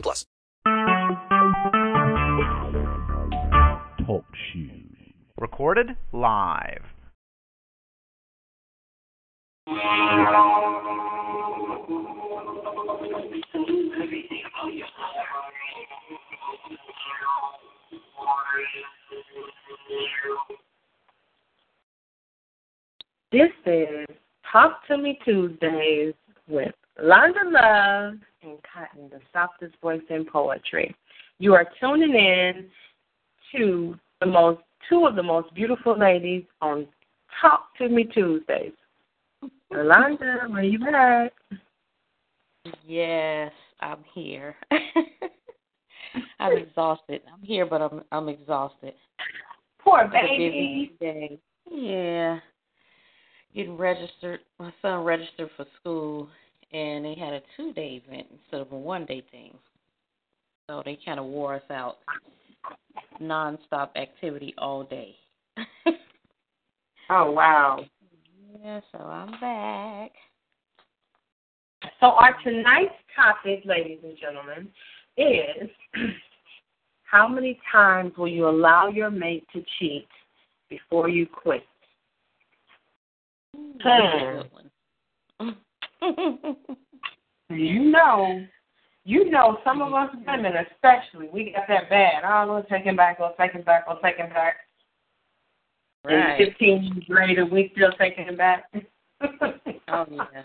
plus. Talk shoes. Recorded live. This is Talk to Me Tuesdays with Londa Love and Kottyn, the softest voice in poetry. You are tuning in to the most two of the most beautiful ladies on Talk to Me Tuesdays. Londa, where you at? Yes, I'm here. I'm exhausted. I'm here, but I'm I'm exhausted. Poor It's baby. Yeah. Getting registered. My son registered for school, and they had a two-day event instead of a one-day thing. So they kind of wore us out. Non-stop activity all day. Oh wow. yeah, so I'm back. So our tonight's topic, ladies and gentlemen, is how many times will you allow your mate to cheat before you quit? That's a good hmm. one. You know, you know, some of us women, especially, we got that bad. Oh, let's take him back. Let's take him back. Let's take him back. right. And 15 years later, we still taking him back. Oh yeah.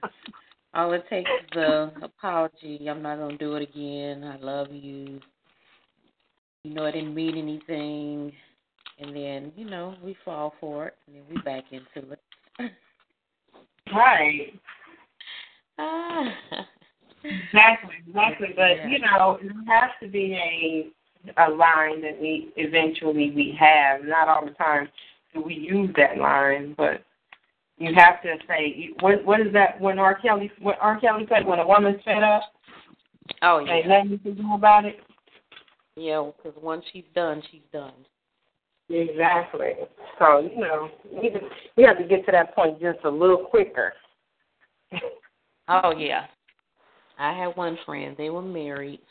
All it takes is a apology. I'm not gonna do it again. I love you. You know I didn't mean anything. And then, you know, we fall for it and then we back into it. right. Exactly, exactly. But Yeah. you know, it has to be a a line that we eventually we have. Not all the time do we use that line, but you have to say what what is that when R. Kelly what R. Kelly said when a woman's fed up Oh ain't yeah. nothing you can do about it. Yeah, because once she's done, she's done. Exactly. So, you know, we just, we have to get to that point just a little quicker. Oh yeah. I had one friend, they were married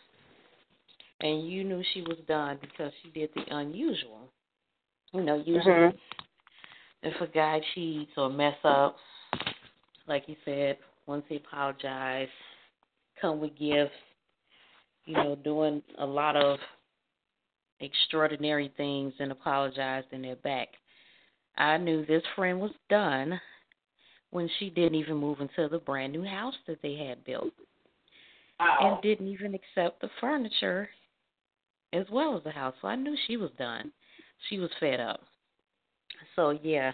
and you knew she was done because she did the unusual. You know, usually Mhm. if a guy cheats or mess up, like you said, once he apologized, come with gifts, you know, doing a lot of extraordinary things and apologized in their back. I knew this friend was done when she didn't even move into the brand new house that they had built and didn't even accept the furniture as well as the house. So I knew she was done. She was fed up. So yeah,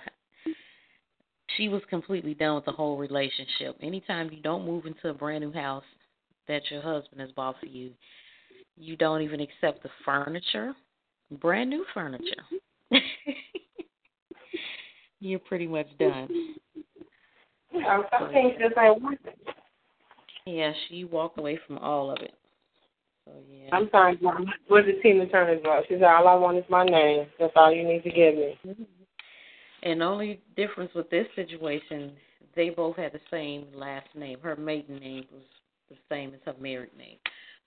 she was completely done with the whole relationship. Anytime you don't move into a brand new house that your husband has bought for you, you don't even accept the furniture, brand new furniture. You're pretty much done. You know, some things just ain't worth it. Yeah, she walked away from all of it. So yeah. I'm sorry, Mom. What did Tina Turner do? She said, all I want is my name. That's all you need to give me. Mm-hmm. And only difference with this situation, they both had the same last name. Her maiden name was the same as her married name.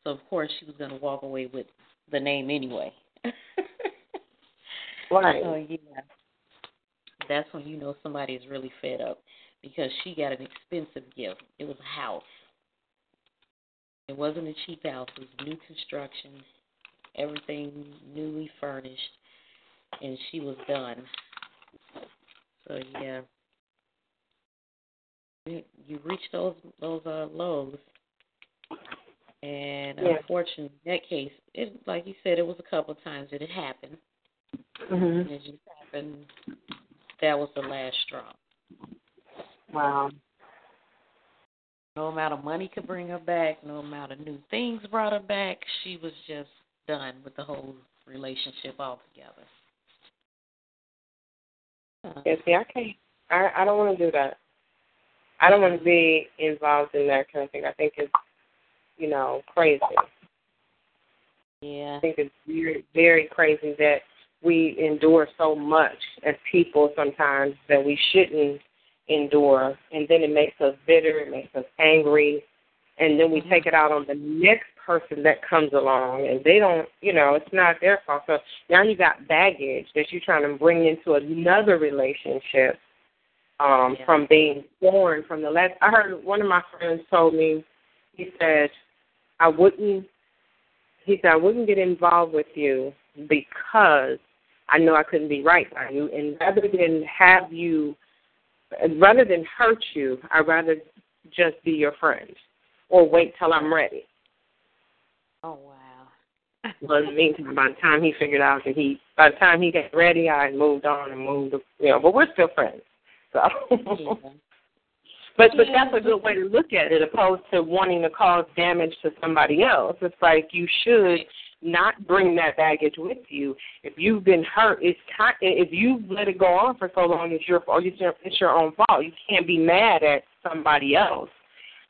So of course she was going to walk away with the name anyway. Right. So yeah, that's when you know somebody is really fed up because she got an expensive gift. It was a house. It wasn't a cheap house. It was new construction, everything newly furnished, and she was done. So yeah, you reach those those uh, lows, and Yeah. unfortunately, in that case, it like you said, it was a couple of times that it happened. hmm And it just happened. That was the last straw. Wow. No amount of money could bring her back. No amount of new things brought her back. She was just done with the whole relationship altogether. Yeah, see, I can't. I I don't want to do that. I don't want to be involved in that kind of thing. I think it's, you know, crazy. Yeah. I think it's very, very crazy that we endure so much as people sometimes that we shouldn't endure, and then it makes us bitter, it makes us angry, and then we Mhm. take it out on the next person that comes along, and they don't, you know, it's not their fault. So now you got baggage that you're trying to bring into another relationship um, Yeah. from being born from the last. I heard one of my friends told me, he said, I wouldn't. He said I wouldn't get involved with you because I know I couldn't be right by you, and rather than have you, rather than hurt you, I'd rather just be your friend or wait till I'm ready. Oh wow. But in the meantime, by the time he figured out that he, by the time he got ready, I had moved on and moved, you know. But we're still friends. So, yeah. but but that's a good way to look at it, opposed to wanting to cause damage to somebody else. It's like you should not bring that baggage with you. If you've been hurt, it's kind. If you've let it go on for so long, it's your fault. It's your own fault. You can't be mad at somebody else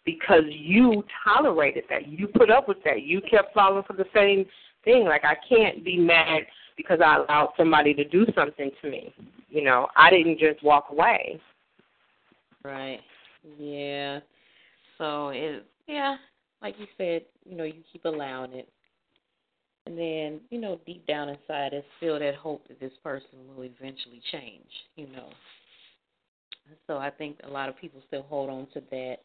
because you tolerated that. You put up with that. You kept falling for the same thing. Like I can't be mad because I allowed somebody to do something to me. You know, I didn't just walk away. Right. Yeah. So it yeah, like you said, you know, you keep allowing it. And then, you know, deep down inside there's still that hope that this person will eventually change, you know. So I think a lot of people still hold on to that.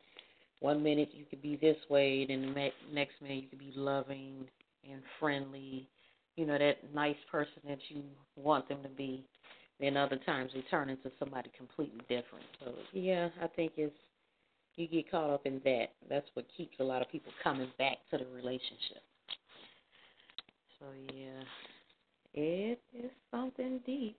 One minute you could be this way, then the next minute you could be loving and friendly, you know, that nice person that you want them to be. Then other times they turn into somebody completely different. So yeah, I think it's you get caught up in that. That's what keeps a lot of people coming back to the relationship. So yeah, it is something deep.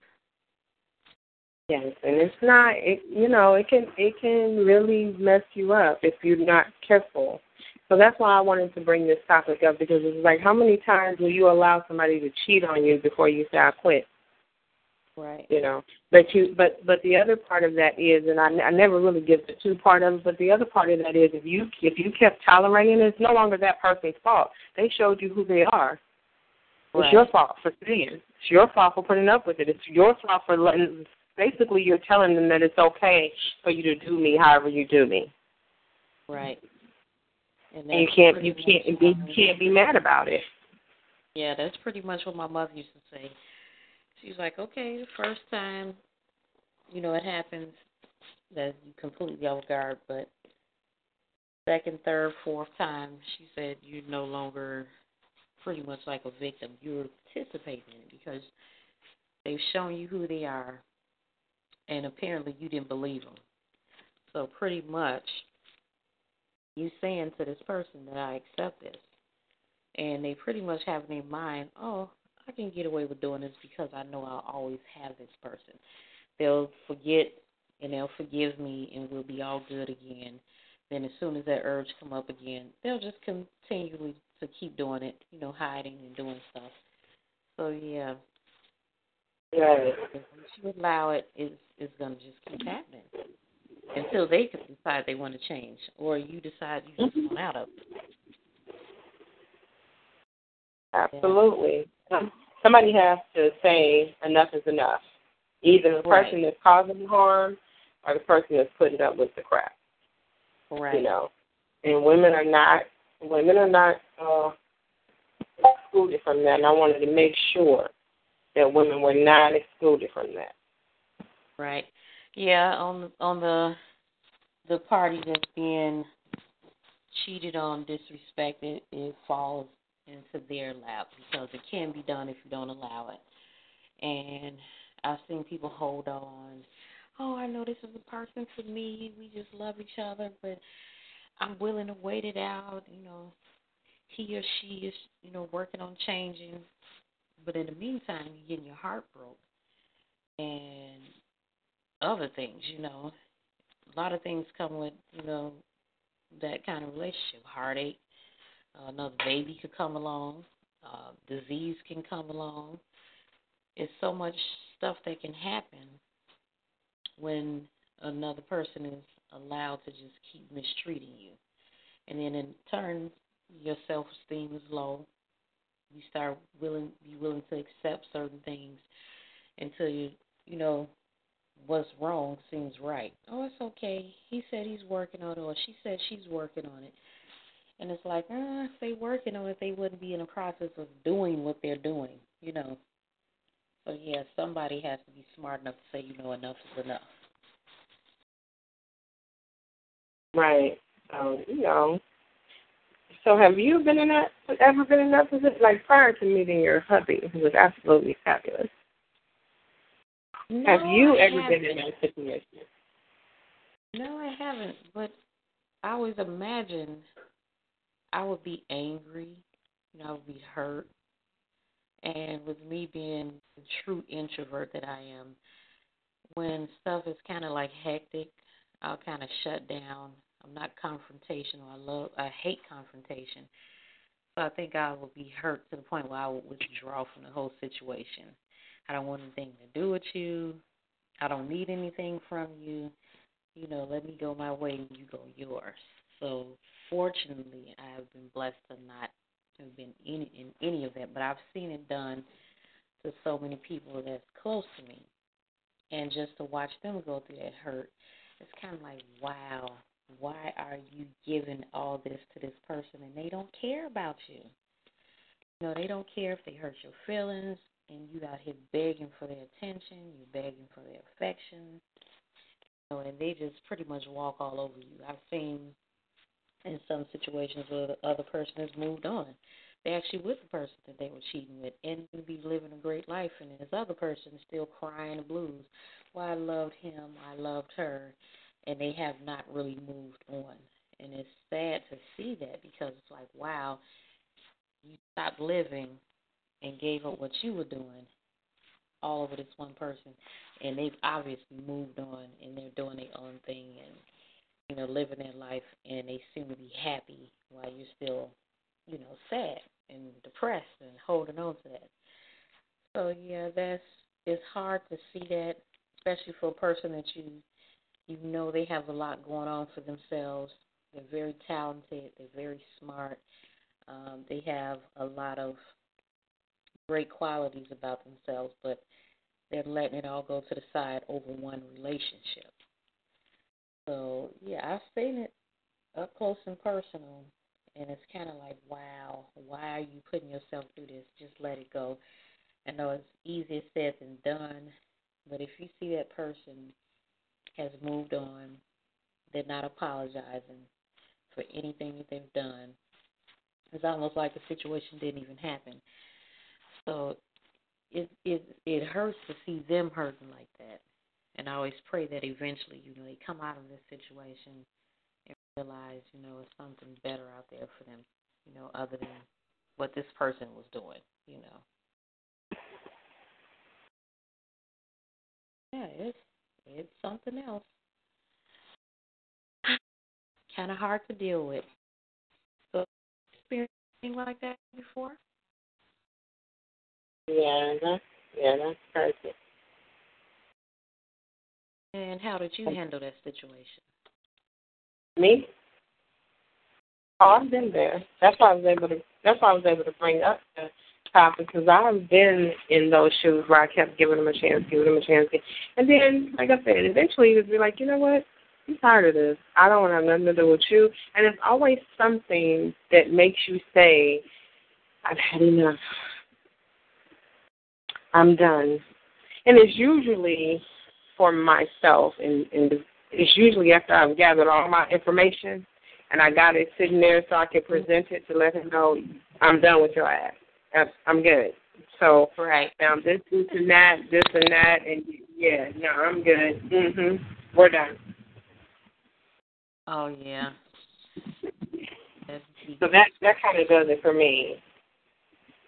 Yes, and it's not. It you know it can it can really mess you up if you're not careful. So that's why I wanted to bring this topic up because it's like how many times will you allow somebody to cheat on you before you say I quit? Right. You know, but you but but the other part of that is, and I, I never really give the two part of it, but the other part of that is if you if you kept tolerating it, it's no longer that person's fault. They showed you who they are. It's your fault for staying. It's your fault for putting up with it. It's your fault for letting. Basically, you're telling them that it's okay for you to do me however you do me, Right. And, and you can't you can't be, you can't be mad about it. Yeah, that's pretty much what my mother used to say. She's like, okay, the first time, you know, it happens that you completely off guard, but second, third, fourth time, she said you're no longer pretty much like a victim. You're participating in it because they've shown you who they are, and apparently you didn't believe them. So pretty much, you saying to this person that I accept this and they pretty much have in their mind, oh, I can get away with doing this because I know I'll always have this person. They'll forget and they'll forgive me and we'll be all good again. Then as soon as that urge come up again, they'll just continually to keep doing it, you know, hiding and doing stuff. So yeah, Right. if you allow it, it's it's gonna just keep happening until they can decide they want to change, or you decide you just mm-hmm. want out of it. Absolutely. Um, somebody has to say enough is enough. Either the Right. person that's causing harm or the person that's putting up with the crap. Right. You know. And women are not women are not uh excluded from that and I wanted to make sure that women were not excluded from that. Right. Yeah, on on the the party that's being cheated on, disrespected, it falls into their lap because it can be done if you don't allow it. And I've seen people hold on. Oh, I know this is a person for me. We just love each other, but I'm willing to wait it out. You know, he or she is, you know, working on changing. But in the meantime, you're getting your heart broke. And other things, you know. A lot of things come with, you know, that kind of relationship. Heartache, uh, another baby could come along, uh, disease can come along. It's so much stuff that can happen when another person is allowed to just keep mistreating you. And then in turn, your self esteem is low. You start willing be willing to accept certain things until you you know what's wrong seems right. Oh, it's okay. He said he's working on it, or she said she's working on it. And it's like, uh, if they working on it, they wouldn't be in the process of doing what they're doing, you know. So yeah, somebody has to be smart enough to say, you know, enough is enough. Right. Um, you know. So have you been in that ever been in that position? Like prior to meeting your hubby, who was absolutely fabulous. No, have you I ever haven't. been in that situation? No, I haven't. But I always imagined I would be angry, you know, I would be hurt. And with me being the true introvert that I am, when stuff is kind of like hectic, I'll kind of shut down. I'm not confrontational. I love, I hate confrontation. So I think I will be hurt to the point where I will withdraw from the whole situation. I don't want anything to do with you. I don't need anything from you. You know, let me go my way and you go yours. So fortunately, I have been blessed to not have been in in any of that, but I've seen it done to so many people that's close to me, and just to watch them go through that hurt, it's kind of like, wow, why are you giving all this to this person and they don't care about you? You know, they don't care if they hurt your feelings and you out here begging for their attention, you're begging for their affection, you know, and they just pretty much walk all over you. I've seen in some situations where the other person has moved on. They actually with the person that they were cheating with and be living a great life and this other person is still crying the blues. Well, I loved him, I loved her and they have not really moved on. And it's sad to see that because it's like, wow, you stopped living and gave up what you were doing all over this one person and they've obviously moved on and they're doing their own thing and you know, living their life and they seem to be happy while you're still, you know, sad and depressed and holding on to that. So yeah, that's it's hard to see that, especially for a person that you you know they have a lot going on for themselves. They're very talented, they're very smart. Um, they have a lot of great qualities about themselves, but they're letting it all go to the side over one relationship. So yeah, I've seen it up close and personal, and it's kind of like, wow, why are you putting yourself through this? Just let it go. I know it's easier said than done, but if you see that person has moved on, they're not apologizing for anything that they've done. It's almost like the situation didn't even happen. So it it it hurts to see them hurting like that. And I always pray that eventually, you know, they come out of this situation realize, you know, it's something better out there for them, you know, other than what this person was doing, you know. Yeah, it's it's something else. Kind of hard to deal with. So, experienced anything like that before? Yeah, that's yeah, that's perfect. And how did you handle that situation? Me? Oh, I've been there. That's why I was able to. That's why I was able to bring up the topic because I've been in those shoes where I kept giving them a chance, giving them a chance, and then, like I said, eventually you'd be like, you know what? I'm tired of this. I don't want to have nothing to do with you. And it's always something that makes you say, I've had enough. I'm done. And it's usually for myself, and, and it's usually after I've gathered all my information and I got it sitting there so I can present it to let him know I'm done with your ass. I'm good. So right now this, this and that, this and that, and yeah, no, I'm good. Mhm. We're done. Oh yeah. So that that kind of does it for me.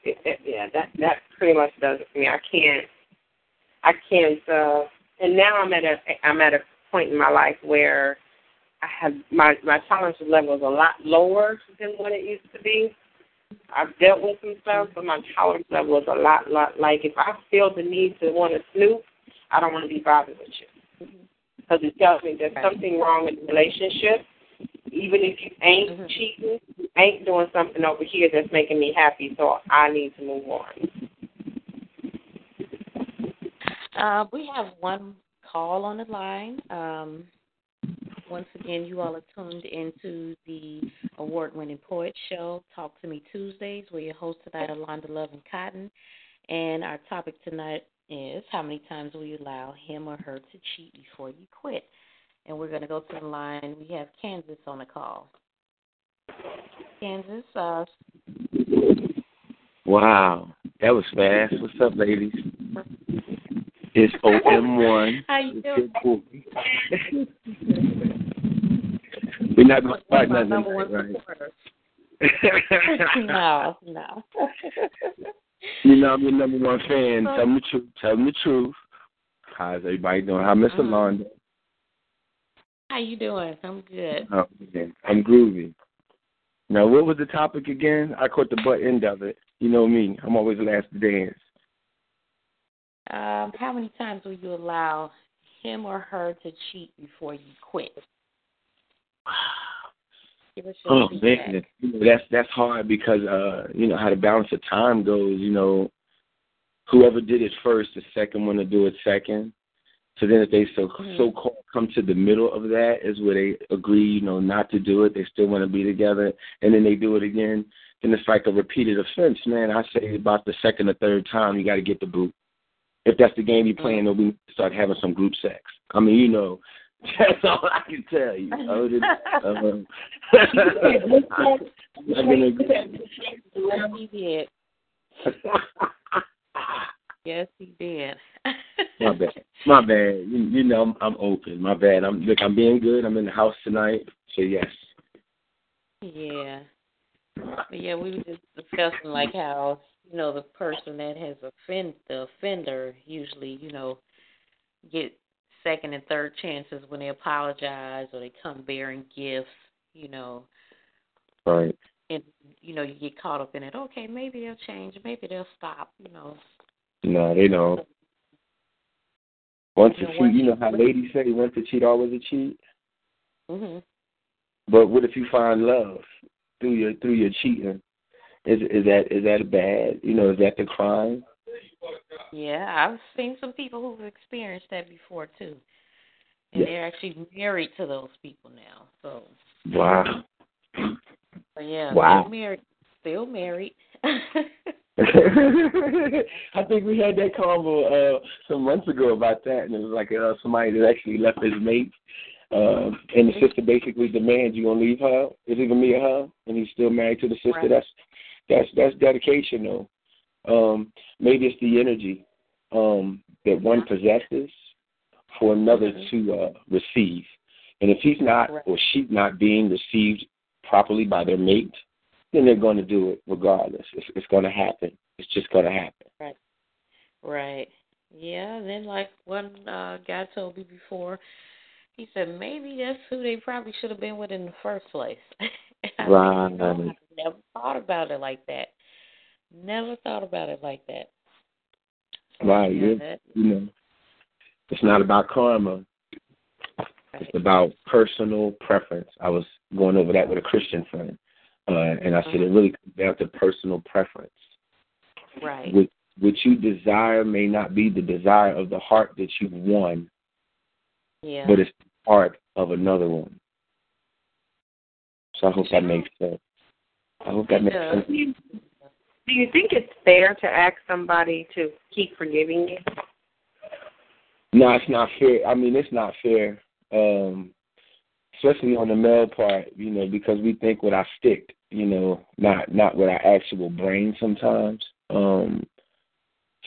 It, it, yeah, that that pretty much does it for me. I can't, I can't. uh And now I'm at a I'm at a point in my life where I have my my tolerance level is a lot lower than what it used to be. I've dealt with some stuff, but my tolerance level is a lot, lot. Like if I feel the need to want to snoop, I don't want to be bothered with you because it tells me there's something wrong in the relationship. Even if you ain't mm-hmm. cheating, you ain't doing something over here that's making me happy. So I need to move on. Uh, we have one call on the line. Um, once again, you all are tuned into the award winning poet show, Talk to Me Tuesdays, where your host tonight, Alonda Love and Kottyn. And our topic tonight is how many times will you allow him or her to cheat before you quit? And we're going to go to the line. We have Kansas on the call. Kansas. Uh, wow, that was fast. What's up, ladies? It's OM1. How you doing? We're not going to start nothing right? no, no. you know I'm your number one fan. Tell me the truth. Tell me the truth. How's everybody doing? How Miss mm-hmm. Alonda? How you doing? I'm good. Oh, I'm groovy. Now, what was the topic again? I caught the butt end of it. You know me. I'm always last to dance. Um, how many times will you allow him or her to cheat before you quit? oh man, you know, that's that's hard because uh, you know how the balance of time goes. You know, whoever did it first, the second one to do it second. So then, if they so mm-hmm. so called come to the middle of that, is where they agree, you know, not to do it. They still want to be together, and then they do it again. Then it's like a repeated offense, man. I say about the second or third time, you got to get the boot if that's the game you're playing, then we start having some group sex. I mean, you know, that's all I can tell you. Other than, um, yes, he did. yes, he did. My bad. My bad. You, you know, I'm, I'm open. My bad. I'm look. I'm being good. I'm in the house tonight. So yes. Yeah. But yeah, we were just discussing like how you know the person that has offended the offender usually you know get second and third chances when they apologize or they come bearing gifts you know. Right. And you know you get caught up in it. Okay maybe they'll change maybe they'll stop you know. No they don't. Once you know, a cheat you know how ladies say once a cheat always a cheat? Mhm but what if you find love through your through your cheating is is that is that bad? You know, is that the crime? Yeah, I've seen some people who've experienced that before too, and yeah. they're actually married to those people now. So wow. So yeah, wow. still married. Still married. I think we had that convo uh, some months ago about that, and it was like uh, somebody that actually left his mate uh, and the sister basically demands you gonna leave her, it's either me or her, and he's still married to the sister. Right. That's that's that's dedication though. Um, maybe it's the energy um, that one possesses for another mm-hmm. to uh, receive. And if he's not right. or she's not being received properly by their mate, then they're going to do it regardless. It's, it's going to happen. It's just going to happen. Right. Right. Yeah. Then, like one uh, guy told me before, he said maybe that's who they probably should have been with in the first place. right. Never thought about it like that. Never thought about it like that. right. Yeah. You know, it's not about karma. Right. It's about personal preference. I was going over that with a Christian friend, uh, and I said mm-hmm. it really comes down to personal preference. Right. What, what you desire may not be the desire of the heart that you've won, yeah. but it's part of another one. So I hope that makes sense. I hope that makes sense. Do you think it's fair to ask somebody to keep forgiving you? No, it's not fair. I mean, it's not fair, um, especially on the male part. You know, because we think with our stick. You know, not not with our actual brain sometimes. Um,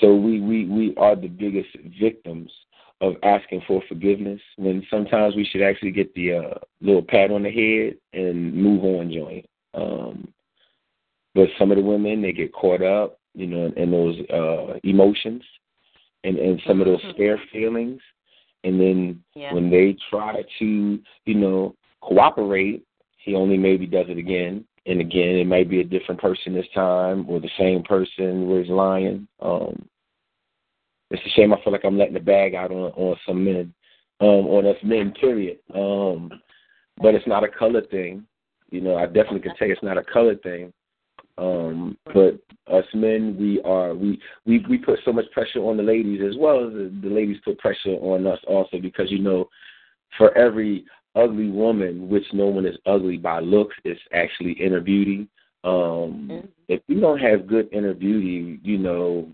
so we we we are the biggest victims of asking for forgiveness when sometimes we should actually get the uh, little pat on the head and move on, joint. Um, but some of the women they get caught up, you know, in those uh, emotions and and some of those mm-hmm. spare feelings, and then yeah. when they try to, you know, cooperate, he only maybe does it again and again. It might be a different person this time, or the same person where he's lying. Um, it's a shame. I feel like I'm letting the bag out on on some men, um, on us men. Period. Um, but it's not a color thing. You know, I definitely can tell you it's not a color thing. Um, but us men, we are we, we we put so much pressure on the ladies as well as the, the ladies put pressure on us also because you know, for every ugly woman, which no one is ugly by looks, it's actually inner beauty. Um, mm-hmm. If you don't have good inner beauty, you know,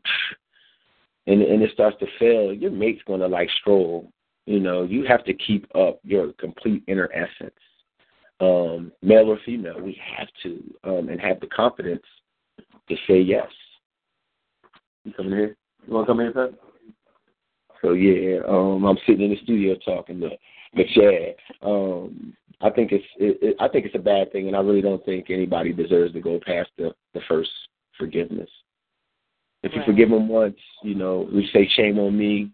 and and it starts to fail, your mate's gonna like stroll. You know, you have to keep up your complete inner essence um, male or female. We have to um, and have the confidence to say yes. You coming here? You want to come here, Pat? So yeah, um, I'm sitting in the studio talking to McShad. Um, I think it's it, it, I think it's a bad thing, and I really don't think anybody deserves to go past the the first forgiveness. If you forgive them once, you know, we say shame on me.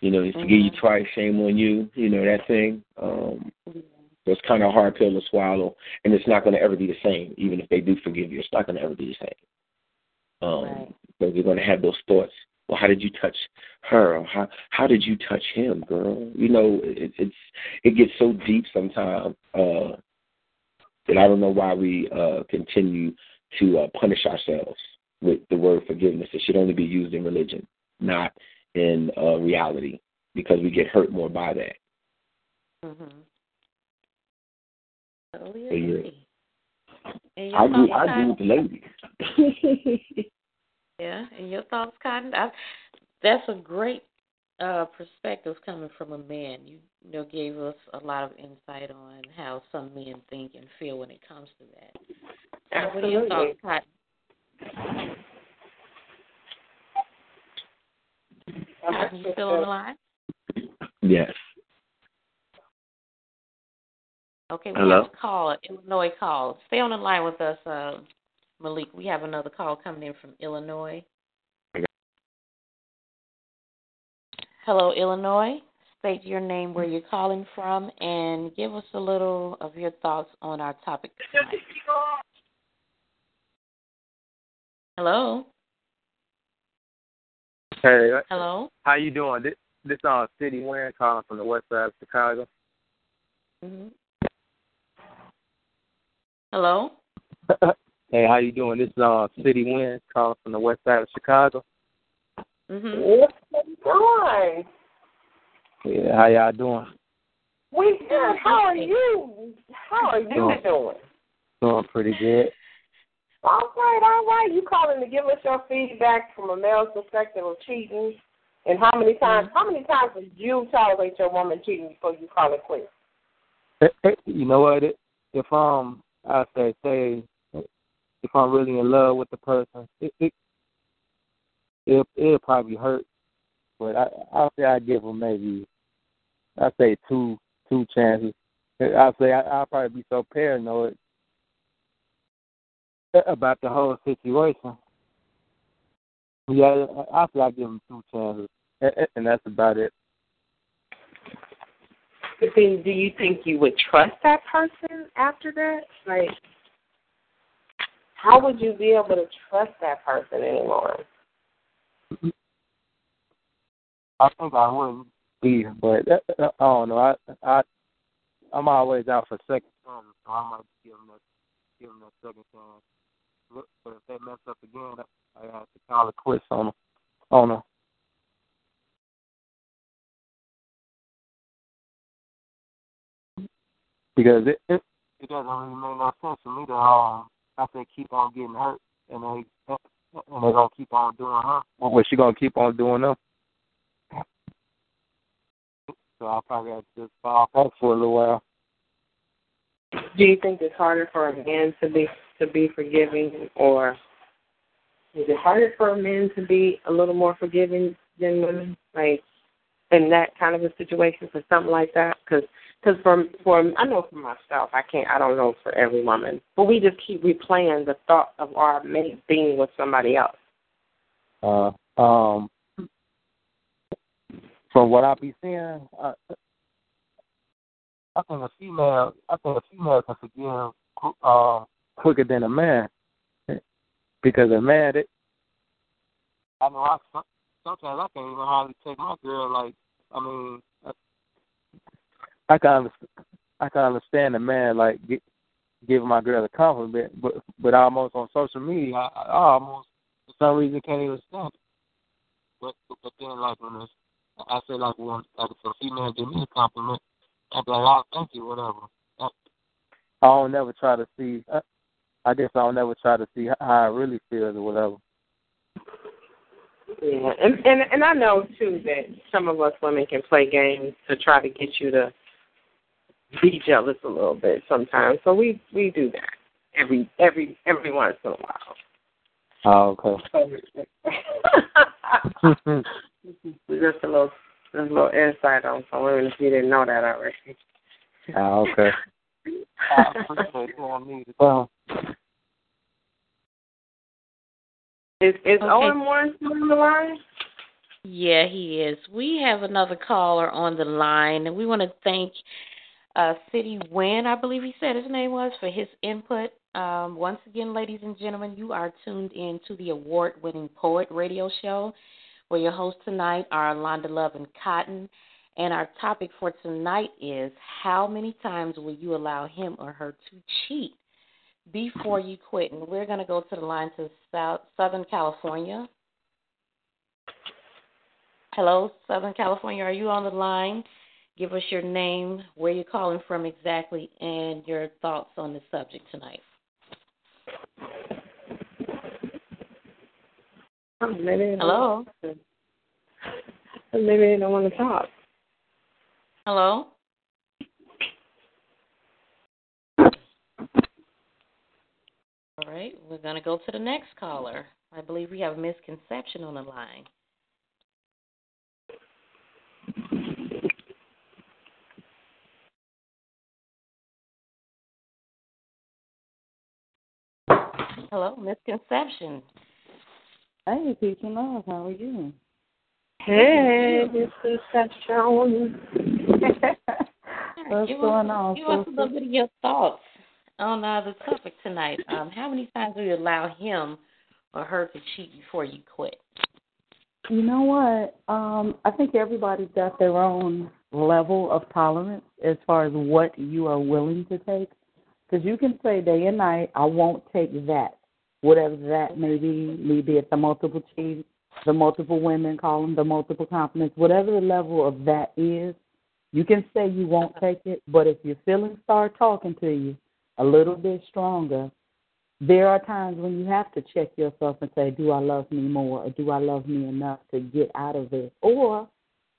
You know, mm-hmm. forgive you twice, shame on you. You know that thing. Um, mm-hmm. So it's kind of a hard pill to swallow, and it's not going to ever be the same. Even if they do forgive you, it's not going to ever be the same. Um, right. Because you're going to have those thoughts. Well, how did you touch her? how how did you touch him, girl? You know, it, it's it gets so deep sometimes uh, that I don't know why we uh, continue to uh, punish ourselves with the word forgiveness. It should only be used in religion, not in uh, reality, because we get hurt more by that. Mm-hmm. Totally agree. I do. I do with the ladies. yeah, and your thoughts, Kottyn. I, that's a great uh, perspective coming from a man. You, you know, gave us a lot of insight on how some men think and feel when it comes to that. Absolutely. What are your thoughts, Kottyn? Kottyn, you still on the line? Yes. Okay, we Hello? have a call, Illinois call. Stay on the line with us, uh, Malik. We have another call coming in from Illinois. Hello, Illinois. State your name, where you're calling from, and give us a little of your thoughts on our topic tonight. Hello. Hey. Hello. How you doing? This this uh City Wind calling from the west side of Chicago. Mhm. Hello. hey, how you doing? This is uh, City Wind calling from the west side of Chicago. Mhm. What's going Yeah, how y'all doing? We good. How are you? How are you doing? Doing, doing pretty good. All right, all right. You calling to give us your feedback from a male's perspective of cheating, and how many times? How many times did you tolerate your woman cheating before you call it quits? You know what? If um I say, say, if I'm really in love with the person, it, it it it'll probably hurt, but I I say I give them maybe I say two two chances. I say I, I'll probably be so paranoid about the whole situation. Yeah, I say I give them two chances, and that's about it. But then, do you think you would trust that person after that? Like, how would you be able to trust that person anymore? I think I wouldn't be, but uh, uh, I don't know. I I I'm always out for second chances, so I might give them that give them that second chance. But if they mess up again, I have to call it quits on them. On them. Because it it, it doesn't really make no sense to me to um I say keep on getting hurt and they and they're gonna keep on doing her. Well, she gonna keep on doing them. So I'll probably have to just fall back for a little while. Do you think it's harder for a man to be to be forgiving, or is it harder for a man to be a little more forgiving than women? Like in that kind of a situation for something like that, because because for for I know for myself, I can't. I don't know for every woman, but we just keep replaying the thought of our mate being with somebody else. Uh, um, from what I be seeing, I, I think a female, I think a female can forgive uh, quicker than a man, because a man, it, I know I sometimes I can't even hardly take my girl. Like, I mean, I can understand, I can understand a man like get, giving my girl a compliment, but but almost on social media, I, I almost for some reason can't even stand it. But but then like when it's, I say like when like if a female give me a compliment, I'd be like, oh, thank you, whatever. I, I don't never try to see. I, I guess I'll never try to see how I really feel or whatever. Yeah, and and and I know too that some of us women can play games to try to get you to be jealous a little bit sometimes. So we we do that every every every once in a while. Oh, okay. just a little just a little insight on some women if you didn't know that already. Oh, okay. well, is is Okay. Owen Morris on the line? Yeah, he is. We have another caller on the line, and we want to thank uh, City Win, I believe he said his name was, for his input. Um, once again, ladies and gentlemen, you are tuned in to the award winning Poet Radio Show, where your hosts tonight are Londa Love and Kottyn. And our topic for tonight is how many times will you allow him or her to cheat before you quit? And we're going to go to the line to South, Southern California. Hello, Southern California. Are you on the line? Give us your name, where you're calling from exactly, and your thoughts on the subject tonight. Maybe Hello? Maybe they don't want to talk. Hello? All right, we're going to go to the next caller. I believe we have a misconception on the line. Hello, misconception. Hey, peace and love. How are you? Hey, this is Sean. What's give going us, on, Give us a sister? little bit of your thoughts on uh, the topic tonight. Um, how many times do you allow him or her to cheat before you quit? You know what? Um, I think everybody's got their own level of tolerance as far as what you are willing to take. Because you can say day and night, I won't take that, whatever that may be. Maybe it's the multiple cheats, the multiple women call them the multiple compliments, whatever the level of that is. You can say you won't take it, but if your feelings start talking to you a little bit stronger, there are times when you have to check yourself and say, Do I love me more or do I love me enough to get out of this? Or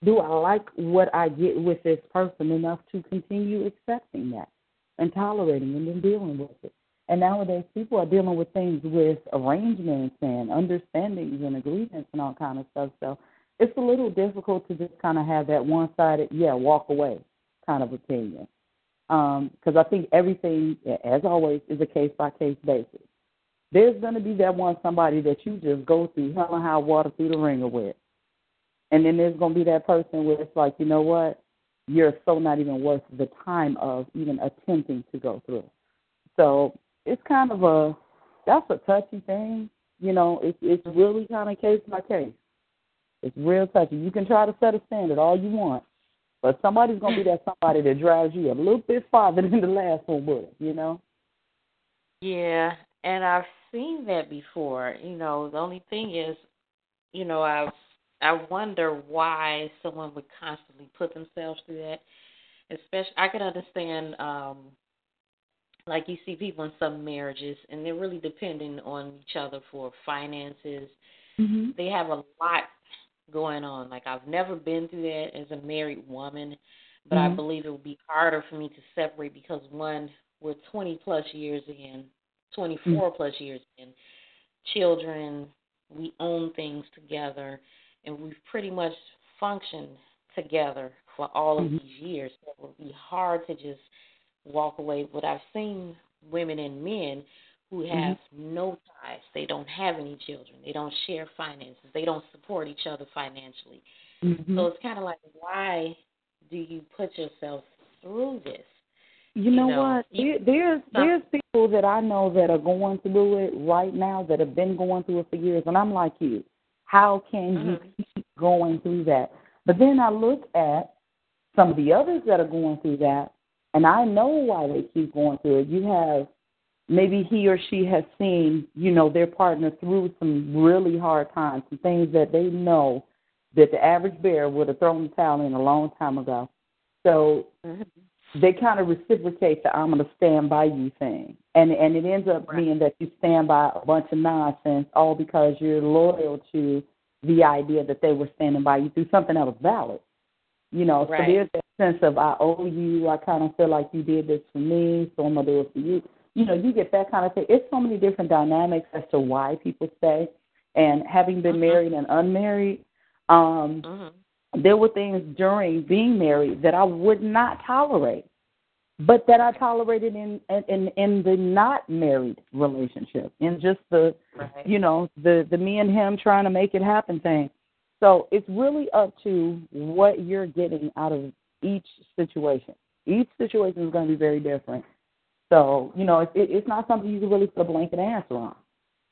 do I like what I get with this person enough to continue accepting that and tolerating and then dealing with it? And nowadays people are dealing with things with arrangements and understandings and agreements and all kind of stuff. So it's a little difficult to just kind of have that one sided, yeah, walk away kind of opinion um, because I think everything, as always, is a case by case basis. There's going to be that one somebody that you just go through hell and high water through the ringer with, and then there's going to be that person where it's like, you know what, you're so not even worth the time of even attempting to go through. So it's kind of a that's a touchy thing. You know, it's it's really kind of case by case. It's real touchy. You can try to set a standard all you want, but somebody's gonna be that somebody that drives you a little bit farther than the last one would, you know? Yeah, and I've seen that before. You know, the only thing is, you know, I've I wonder why someone would constantly put themselves through that. Especially, I can understand, um, like you see people in some marriages, and they're really depending on each other for finances. Mm-hmm. They have a lot going on. Like I've never been through that as a married woman, but I Mhm. believe it would be harder for me to separate because one, we're 20 plus years in, 24 plus years in, children, we own things together, and we've pretty much functioned together for all of Mhm. these years. So it would be hard to just walk away. But I've seen women and men who have no ties. They don't have any children. They don't share finances. They don't support each other financially. Mhm. So it's kind of like, why do you put yourself through this. You know, You know, what? There, there's there's people that I know that are going through it right now that have been going through it for years, and I'm like you. How can Mhm. you keep going through that? But then I look at some of the others that are going through that, and I know why they keep going through it. You have maybe he or she has seen, you know, their partner through some really hard times, some things that they know that the average bear would have thrown the towel in a long time ago. So Mhm. they kind of reciprocate the I'm going to stand by you thing. And and it ends up Right. being that you stand by a bunch of nonsense all because you're loyal to the idea that they were standing by you through something that was valid. You know, Right. so there's that sense of I owe you, I kind of feel like you did this for me, so I'm to do it for you. You know, you get that kind of thing. It's so many different dynamics as to why people stay. And having been Mhm. married and unmarried, um, Mhm. there were things during being married that I would not tolerate, but that I tolerated in in in the not married relationship, in just the Right. you know the the me and him trying to make it happen thing. So it's really up to what you're getting out of each situation. Each situation is going to be very different. So you know, it, it, it's not something you can really put a blanket answer on,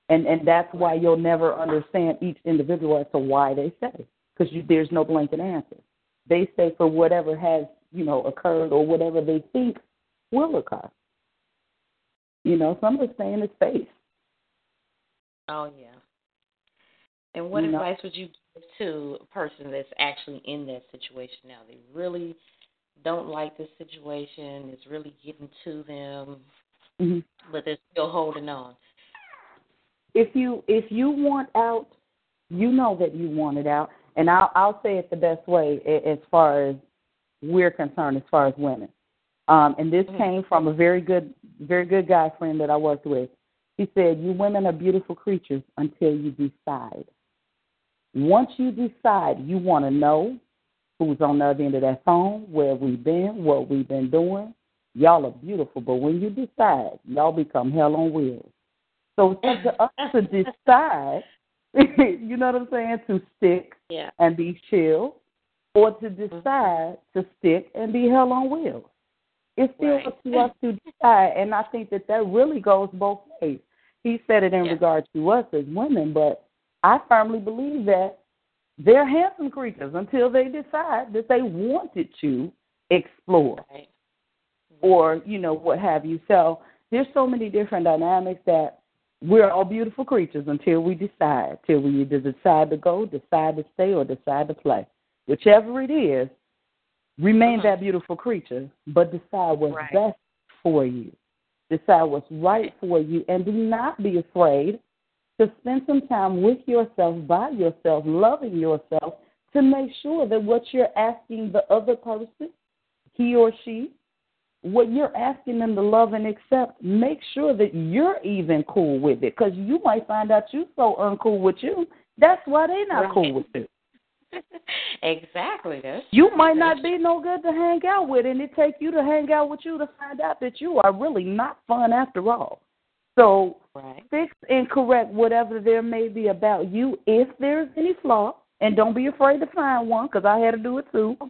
and and that's why you'll never understand each individual as to why they say, because there's no blanket answer. They say for whatever has you know occurred or whatever they think will occur. You know, some stay in the space. Oh yeah. And what You know- advice would you to a person that's actually in that situation now? They really don't like the situation. It's really getting to them, hmm but they're still holding on. if you if you want out, you know that you want it out. And I'll I'll say it the best way as far as we're concerned, as far as women. Um, and this Mhm. came from a very good very good guy friend that I worked with. He said, "You women are beautiful creatures until you decide. Once you decide, you want to know who's on the other end of that phone, where we've been, what we've been doing. Y'all are beautiful, but when you decide, y'all become hell on wheels. So it's up to us to decide, you know what I'm saying, to stick Yeah. and be chill, or to mm-hmm. decide to stick and be hell on wheels. It's still Right. up to us to decide, and I think that that really goes both ways. He said it in Yeah. regard to us as women, but I firmly believe that they're handsome creatures until they decide that they wanted to explore Right. or you know what have you. So there's so many different dynamics that we're all beautiful creatures until we decide, till we either decide to go, decide to stay, or decide to play. Whichever it is, remain Mhm. that beautiful creature, but decide what's Right. best for you. Decide what's right for you, and do not be afraid to spend some time with yourself, by yourself, loving yourself, to make sure that what you're asking the other person, he or she, what you're asking them to love and accept, make sure that you're even cool with it. Because you might find out you're so uncool with you, that's why they're not Right. cool with you. exactly. That's You might not be no good to hang out with, and it take you to hang out with you to find out that you are really not fun after all. So right. fix and correct whatever there may be about you if there's any flaw, and don't be afraid to find one because I had to do it too.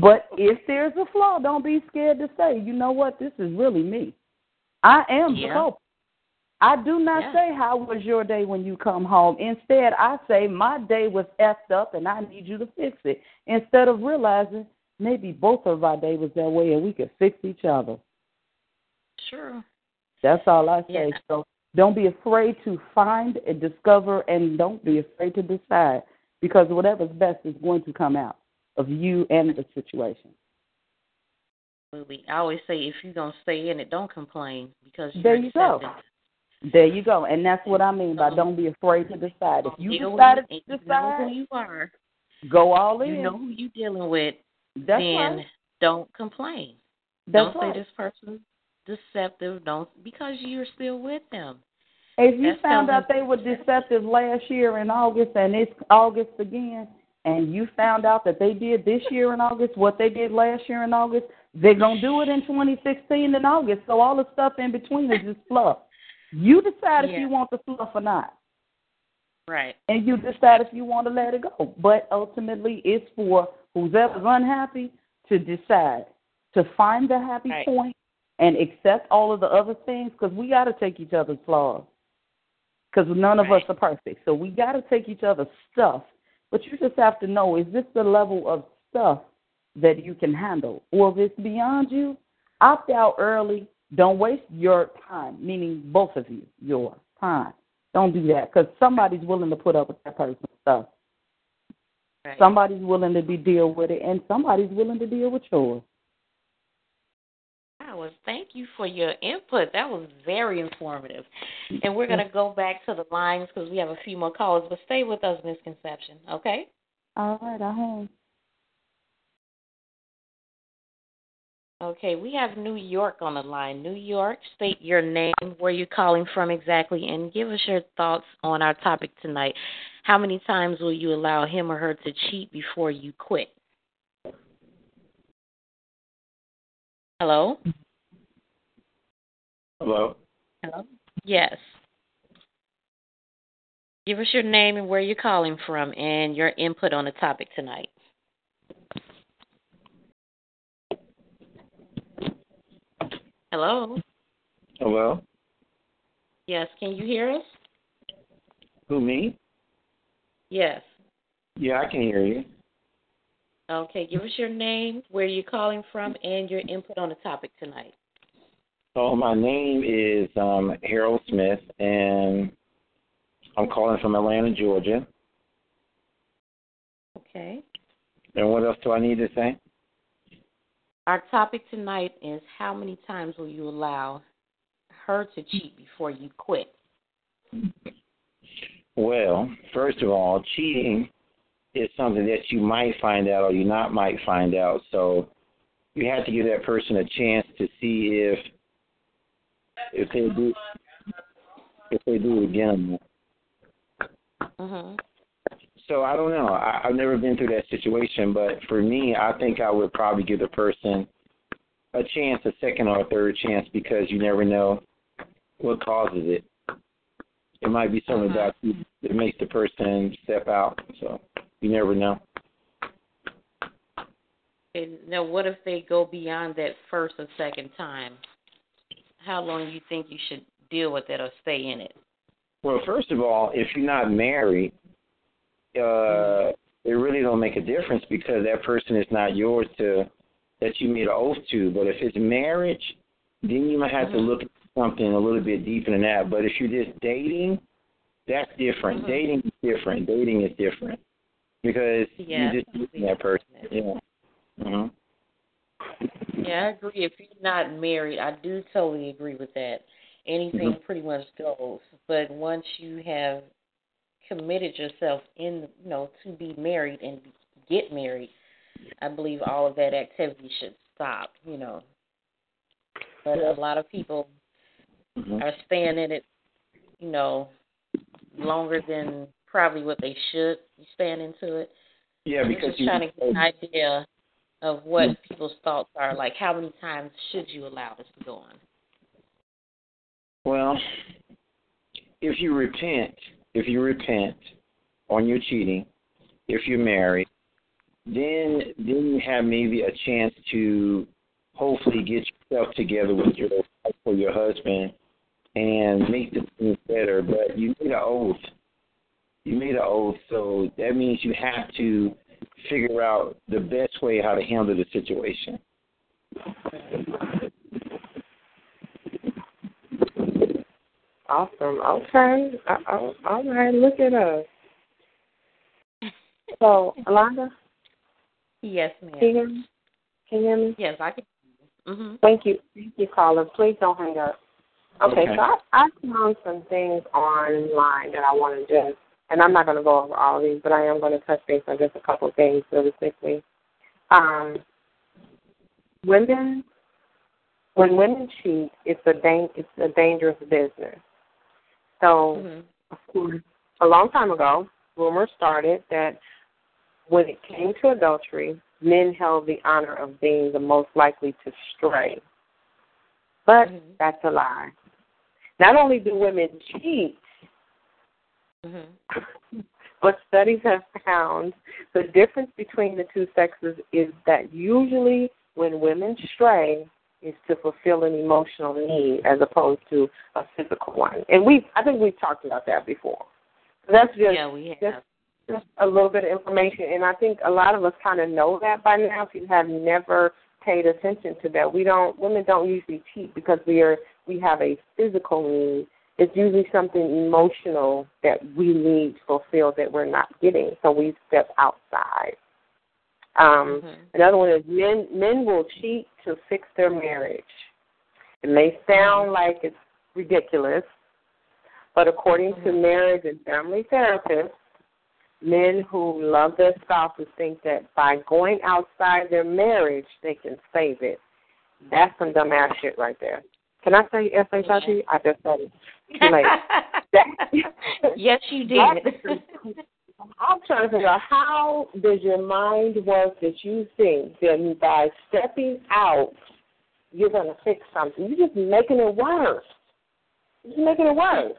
But if there's a flaw, don't be scared to say, you know what, this is really me. I am the Yeah. culprit. I do not Yeah. say how was your day when you come home. Instead, I say my day was effed up and I need you to fix it. Instead of realizing maybe both of our day was that way and we could fix each other. Sure. That's all I say. Yeah. So don't be afraid to find and discover, and don't be afraid to decide because whatever's best is going to come out of you and the situation. Absolutely. I always say if you're gonna stay in it, don't complain because you're There you go. There you go, and that's what I mean by don't be afraid to decide. If you know who decided you, to know who you are. go all in. You know who you're dealing with. that's then right. don't complain. That's don't right. say this person's deceptive. Don't because you're still with them. If you That's found out they were deceptive last year in August and it's August again, and you found out that they did this year in August what they did last year in August, they're going to do it in 2016 in August. So all the stuff in between is just fluff. You decide if you want the fluff or not, Right. and you decide if you want to let it go. But ultimately, it's for whoever's unhappy to decide to find the happy Right. point and accept all of the other things because we got to take each other's flaws because none of Right. us are perfect. So we got to take each other's stuff. But you just have to know is this the level of stuff that you can handle? Or if it's beyond you, opt out early. Don't waste your time, meaning both of you, your time. Don't do that because somebody's willing to put up with that person's stuff. Right. Somebody's willing to be deal with it, and somebody's willing to deal with yours. Well, thank you for your input. That was very informative. And we're going to go back to the lines because we have a few more callers, but stay with us, Misconception, okay? All right, I have. Okay, we have New York on the line. New York, state your name, where you're calling from exactly, and give us your thoughts on our topic tonight. How many times will you allow him or her to cheat before you quit? Hello? Hello. Hello? Yes. Give us your name and where you're calling from and your input on the topic tonight. Hello? Hello. Yes, can you hear us? Who me? Yes. Yeah, I can hear you. Okay, give us your name, where you're calling from, and your input on the topic tonight. So my name is um, Harold Smith, and I'm calling from Atlanta, Georgia. Okay. And what else do I need to say? Our topic tonight is how many times will you allow her to cheat before you quit? Well, first of all, cheating is something that you might find out or you not might find out. So you have to give that person a chance to see if if they do if they do it again. Mhm. So I don't know. I, I've never been through that situation, but for me, I think I would probably give the person a chance, a second or a third chance, because you never know what causes it. It might be something Uh-huh. about you that makes the person step out. So you never know. And now, what if they go beyond that first or second time? How long you think you should deal with it or stay in it? Well, first of all, if you're not married, uh, it really don't make a difference because that person is not yours to that you made an oath to. But if it's marriage, then you might have to Mhm. look at something a little bit deeper than that. But if you're just dating, that's different. Mhm. Dating is different. Dating is different because Yeah, you're just using that person. Yeah. hmm Yeah, I agree. If you're not married, I do totally agree with that. Anything Mhm. pretty much goes. But once you have committed yourself in, you know, to be married and get married, I believe all of that activity should stop. You know, but a lot of people hmm are staying in it, you know, longer than probably what they should be staying into it. Yeah, I'm because just you. trying to get an idea of what people's thoughts are. Like, how many times should you allow this to go on? Well, if you repent, if you repent on your cheating, if you're married, then then you have maybe a chance to hopefully get yourself together with your wife or your husband and make the things better. But you made an oath. You made an oath, so that means you have to figure out the best way how to handle the situation. Awesome. Okay. Uh, oh, all right. Look at us. So, Alonda, Yes, can you ma'am. hear me? Can you hear me? Yes, I can. Mhm. Thank you. Thank you, caller. Please don't hang up. Okay, Okay. so I, I found some things online that I want to just, and I'm not going to go over all of these, but I am going to touch base on just a couple of things really quickly. Um, women, when women cheat, it's a dang, it's a dangerous business. So, Mhm. of course, a long time ago, rumors started that when it came to adultery, men held the honor of being the most likely to stray. But Mhm. that's a lie. Not only do women cheat, Mhm. but studies have found the difference between the two sexes is that usually when women stray is to fulfill an emotional need as opposed to a physical one. And we I think we've talked about that before. That's just yeah, we have. just, just a little bit of information and I think a lot of us kind of know that by now if you have never paid attention to that. We don't women don't usually cheat because we are we have a physical need. It's usually something emotional that we need fulfilled that we're not getting. So we step outside. Um, Mhm. Another one is men men will cheat to fix their marriage. It may sound like it's ridiculous, but according to Mhm. marriage and family therapists, men who love their spouses think that by going outside their marriage they can save it. That's some dumbass shit right there. Can I say S H I T? I just said it. Too late. Yes, you did. I'm trying to figure out how does your mind work that you think that by stepping out you're going to fix something. You're just making it worse. You're just making it worse.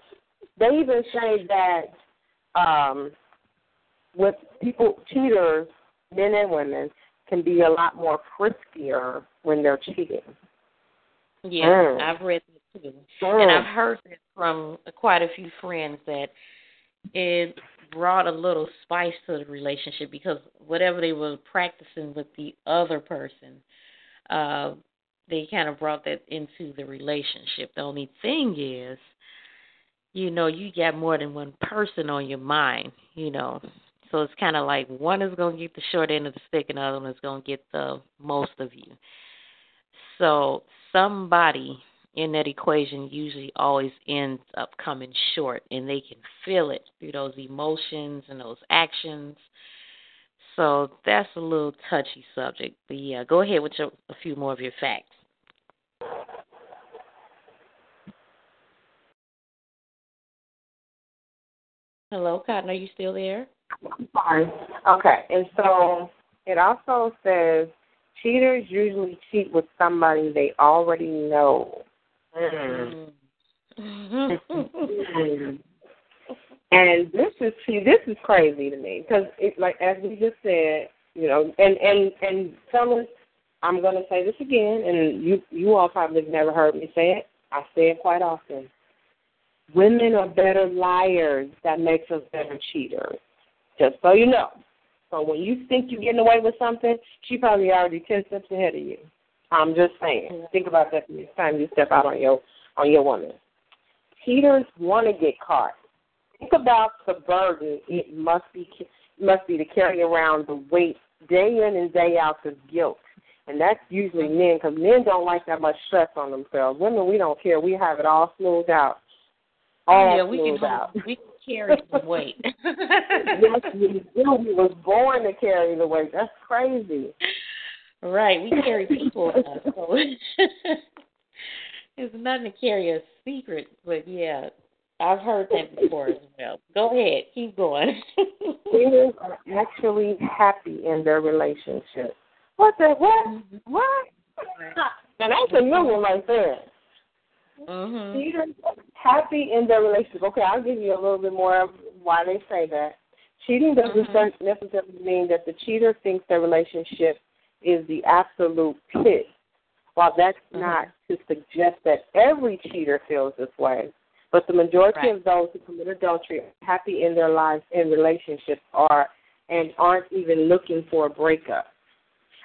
They even say that um, with people, cheaters, men and women, can be a lot more friskier when they're cheating. Yeah, Mm. I've read that too. Mm. And I've heard that from quite a few friends that it brought a little spice to the relationship because whatever they were practicing with the other person, uh, they kind of brought that into the relationship. The only thing is, you know, you got more than one person on your mind, you know. So it's kind of like one is going to get the short end of the stick and the other one is going to get the most of you. So somebody in that equation usually always ends up coming short and they can feel it through those emotions and those actions. So that's a little touchy subject. But yeah, go ahead with your, a few more of your facts. Hello, Kottyn, are you still there? Sorry. Okay, and so it also says cheaters usually cheat with somebody they already know. Mm. Mm. And this is see, this is crazy to me because it like as we just said, you know, and and and fellas, I'm gonna say this again, and you you all probably have never heard me say it. I say it quite often. Women are better liars. That makes us better cheaters. Just so you know. So when you think you're getting away with something, she probably already ten steps ahead of you. I'm just saying. Think about that the next time you step out on your on your woman. Cheaters want to get caught. Think about the burden it must be must be to carry around the weight day in and day out of guilt, and that's usually men because men don't like that much stress on themselves. Women, we don't care. We have it all smoothed out. All yeah, we can smoothed out. we carry the weight. yes, we do. We was born to carry the weight. That's crazy. Right, we carry people, uh, so it's nothing to carry a secret. But yeah, I've heard that before as well. Go ahead, keep going. Cheaters are actually happy in their relationship. What the what? What? now that's a new one right there. Mhm. Cheaters happy in their relationship. Okay, I'll give you a little bit more of why they say that. Cheating doesn't Mhm. necessarily mean that the cheater thinks their relationship is the absolute pit. While that's Mhm. not to suggest that every cheater feels this way, but the majority Right. of those who commit adultery are happy in their lives and relationships are and aren't even looking for a breakup.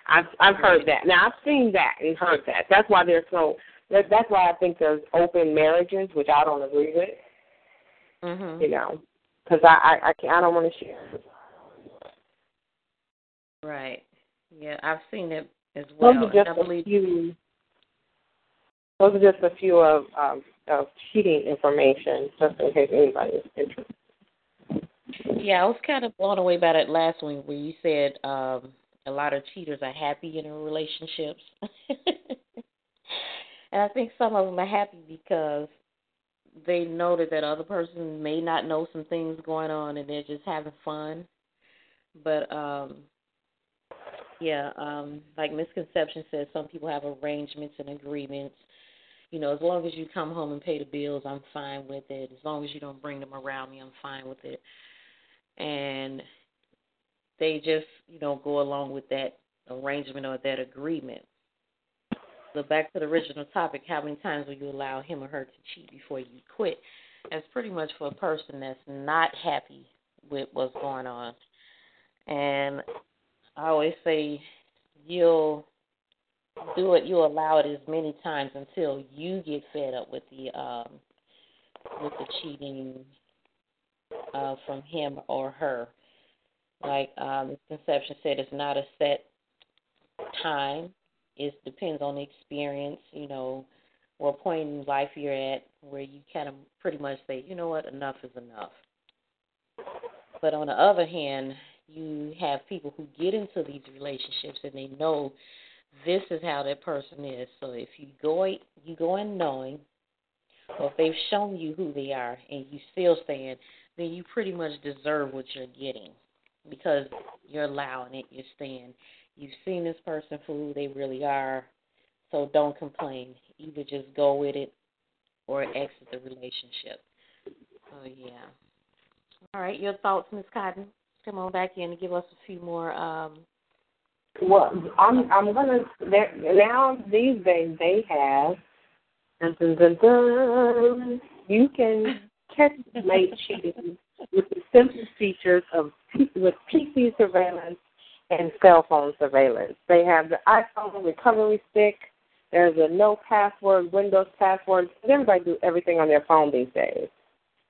I've I've heard that. Now I've seen that and heard that. That's why they're so. That, that's why I think there's open marriages, which I don't agree with. You Mhm. know, because I I I, can't, I don't want to share. Right. Yeah, I've seen it as well. Those are just I a believe few. Those are just a few of um, of cheating information, just in case anybody is interested. Yeah, I was kind of blown away by that last one where you said um a lot of cheaters are happy in their relationships. and I think some of them are happy because they know that that other person may not know some things going on and they're just having fun. But um yeah, um like misconception says some people have arrangements and agreements. You know, as long as you come home and pay the bills, I'm fine with it. As long as you don't bring them around me, I'm fine with it and they just you know go along with that arrangement or that agreement the back to the original topic, how many times will you allow him or her to cheat before you quit? That's pretty much for a person that's not happy with what's going on. And I always say you'll do it, you'll allow it as many times until you get fed up with the um with the cheating uh from him or her. Like um Conception said it's not a set time. It depends on the experience, you know, what point in life you're at where you kind of pretty much say, you know what, enough is enough. But on the other hand, you have people who get into these relationships and they know this is how that person is. So if you go you go in knowing, or if they've shown you who they are and you still stand, then you pretty much deserve what you're getting because you're allowing it. You're staying. You've seen this person for who they really are, so don't complain. Either just go with it or exit the relationship. So yeah. All right, your thoughts, Miss Kottyn. Come on back in and give us a few more. Um, well, I'm I'm gonna now these days they have. Dun, dun, dun, dun, you can catch late cheating with the simple features of with PC surveillance and cell phone surveillance. They have the iPhone recovery stick. There's a no password, Windows password. Everybody do everything on their phone these days.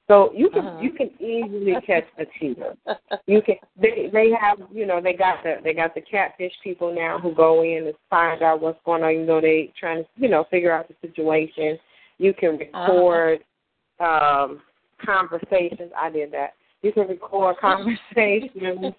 So you can uh-huh. you can easily catch a cheater. You can they they have you know they got the they got the catfish people now who go in and find out what's going on. You know they trying to you know figure out the situation. You can uh-huh. record uh-huh. um conversations. I did that. You can record conversations.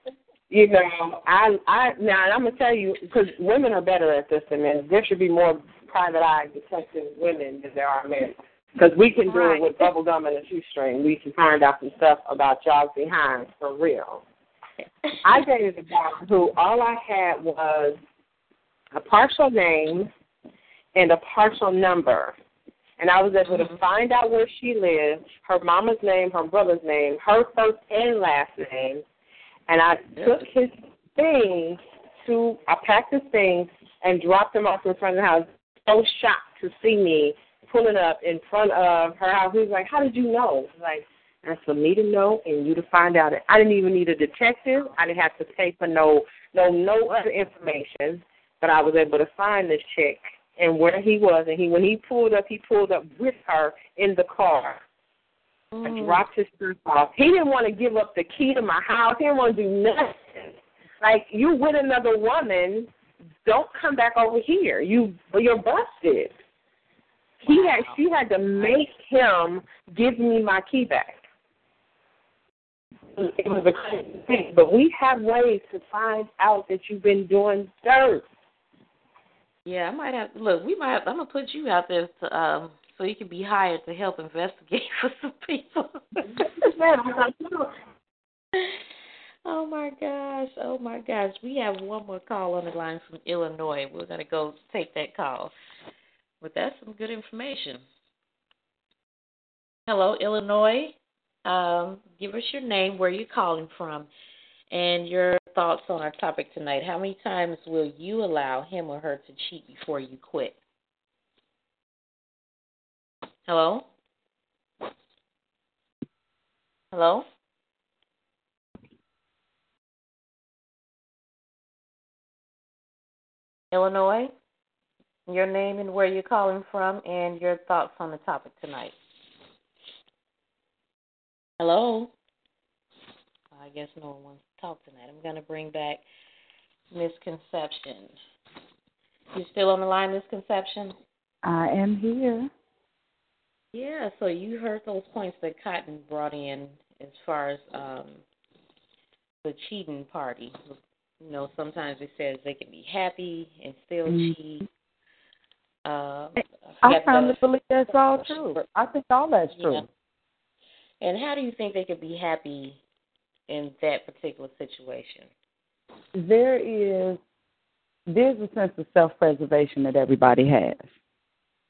You know, I I now I'm gonna tell you because women are better at this than men. There should be more private eye detective women than there are men. Because we can do right. it with bubble gum and a shoestring. We can find out some stuff about y'all behind for real. I dated a guy who all I had was a partial name and a partial number. And I was able mm-hmm. to find out where she lived, her mama's name, her brother's name, her first and last name. And I took his things to, I packed his things and dropped them off in front of the house. So shocked to see me pulling up in front of her house. He was like, How did you know? Like, that's for me to know and you to find out. I didn't even need a detective. I didn't have to pay for no no no other information. But I was able to find this chick and where he was and he when he pulled up he pulled up with her in the car. Mm. I dropped his stuff off. He didn't want to give up the key to my house. He didn't want to do nothing. Like you with another woman, don't come back over here. You you're busted. He had she had to make him give me my key back. It was a crazy thing, but we have ways to find out that you've been doing dirt. Yeah, I might have look. We might. Have, I'm gonna put you out there to, um, so you can be hired to help investigate for some people. oh my gosh! Oh my gosh! We have one more call on the line from Illinois. We're gonna go take that call. But that's some good information. Hello, Illinois. Um, give us your name, where you're calling from, and your thoughts on our topic tonight. How many times will you allow him or her to cheat before you quit? Hello? Hello? Illinois? your name and where you're calling from, and your thoughts on the topic tonight. Hello? I guess no one wants to talk tonight. I'm going to bring back Misconception. You still on the line, Misconception? I am here. Yeah, so you heard those points that Kottyn brought in as far as um, the cheating party. You know, sometimes it says they can be happy and still mm-hmm. cheat. Uh, I firmly believe that's all true. I think all that's true. Yeah. And how do you think they could be happy in that particular situation? There is there's a sense of self preservation that everybody has.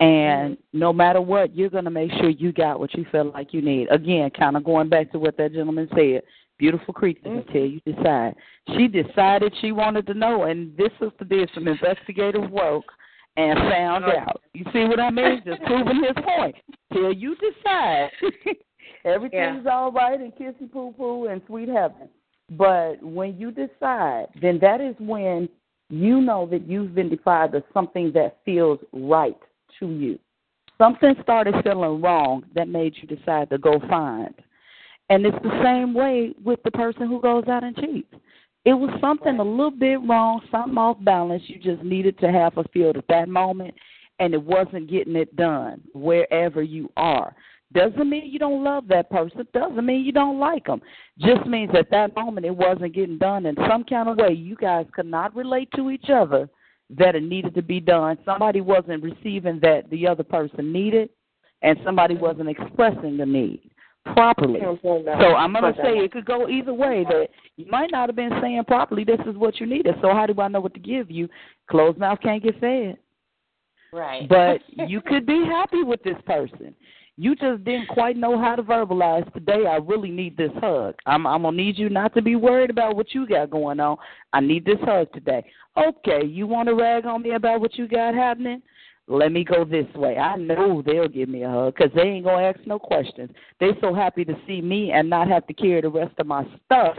And no matter what, you're going to make sure you got what you feel like you need. Again, kind of going back to what that gentleman said beautiful creature mm-hmm. until you decide. She decided she wanted to know, and this sister did some investigative work and found out. You see what I mean? Just proving his point. Till you decide everything's all right and kissy poo poo and sweet heaven. But when you decide, then that is when you know that you've been deprived of something that feels right to you. Something started feeling wrong that made you decide to go find. And it's the same way with the person who goes out and cheats. It was something a little bit wrong, something off balance. You just needed to have a field at that moment, and it wasn't getting it done wherever you are. Doesn't mean you don't love that person. Doesn't mean you don't like them. Just means at that moment it wasn't getting done in some kind of way. You guys could not relate to each other that it needed to be done. Somebody wasn't receiving that the other person needed, and somebody wasn't expressing the need properly. So I'm going to say it could go either way. That you might not have been saying properly, this is what you needed. So how do I know what to give you? Closed mouth can't get fed. Right. But you could be happy with this person. You just didn't quite know how to verbalize today. I really need this hug. I'm, I'm gonna need you not to be worried about what you got going on. I need this hug today. Okay, you want to rag on me about what you got happening? let me go this way. I know they'll give me a hug because they ain't gonna ask no questions. They're so happy to see me and not have to carry the rest of my stuff.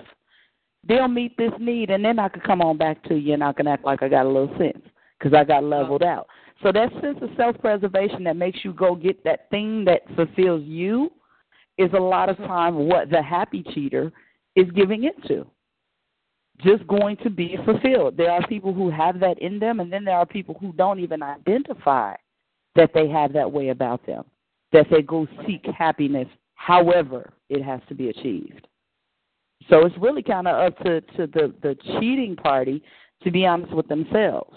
They'll meet this need, and then I can come on back to you, and I can act like I got a little sense because I got leveled out. So that sense of self-preservation that makes you go get that thing that fulfills you is a lot of time what the happy cheater is giving into just going to be fulfilled. There are people who have that in them, and then there are people who don't even identify that they have that way about them, that they go seek happiness however it has to be achieved. So it's really kind of up to, to the, the cheating party to be honest with themselves.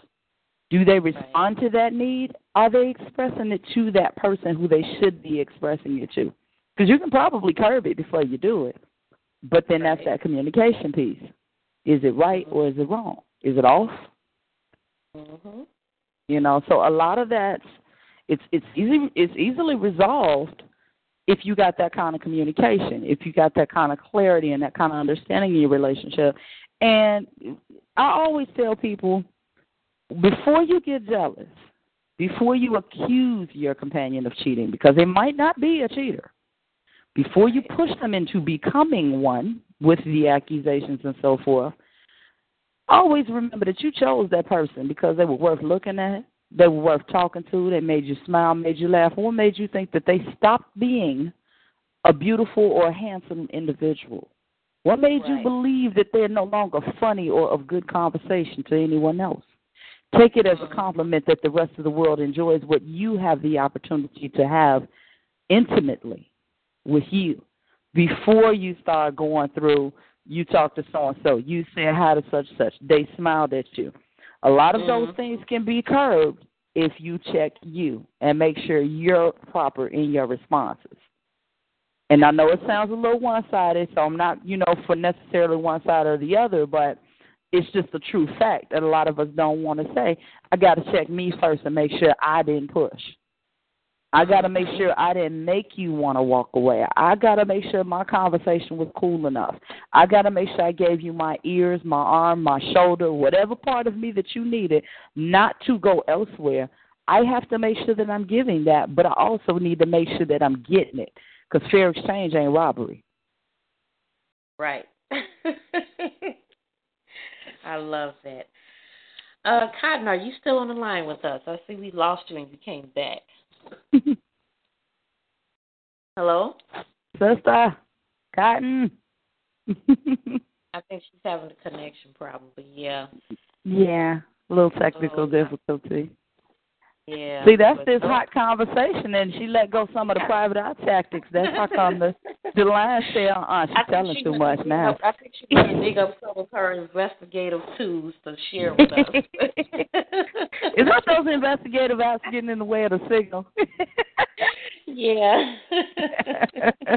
Do they respond to that need? Are they expressing it to that person who they should be expressing it to? Because you can probably curb it before you do it. But then that's that communication piece. Is it right or is it wrong? Is it off? Mm-hmm. You know, so a lot of that it's it's easy it's easily resolved if you got that kind of communication, if you got that kind of clarity and that kind of understanding in your relationship. And I always tell people before you get jealous, before you accuse your companion of cheating, because they might not be a cheater, before you push them into becoming one, with the accusations and so forth, always remember that you chose that person because they were worth looking at, they were worth talking to, they made you smile, made you laugh, or made you think that they stopped being a beautiful or handsome individual? What made right. you believe that they're no longer funny or of good conversation to anyone else? Take it as a mm-hmm. compliment that the rest of the world enjoys what you have the opportunity to have intimately with you before you start going through, you talk to so and so, you said hi to such such, they smiled at you. A lot of mm-hmm. those things can be curbed if you check you and make sure you're proper in your responses. And I know it sounds a little one sided, so I'm not, you know, for necessarily one side or the other, but it's just a true fact that a lot of us don't want to say. I got to check me first and make sure I didn't push. I got to make sure I didn't make you want to walk away. I got to make sure my conversation was cool enough. I got to make sure I gave you my ears, my arm, my shoulder, whatever part of me that you needed, not to go elsewhere. I have to make sure that I'm giving that, but I also need to make sure that I'm getting it because fair exchange ain't robbery. Right. I love that. Uh, Kottyn, are you still on the line with us? I see we lost you and you came back. Hello? Sister, Kottyn. I think she's having a connection probably, yeah. Yeah, a little technical difficulty. Yeah. See, that's this hot conversation, and she let go some of the private eye tactics. That's how come the the line say, "Uh, she's telling she too much now." Up, I think she's going to dig up some of her investigative tools to share with us. Is that those investigative eyes getting in the way of the signal? yeah.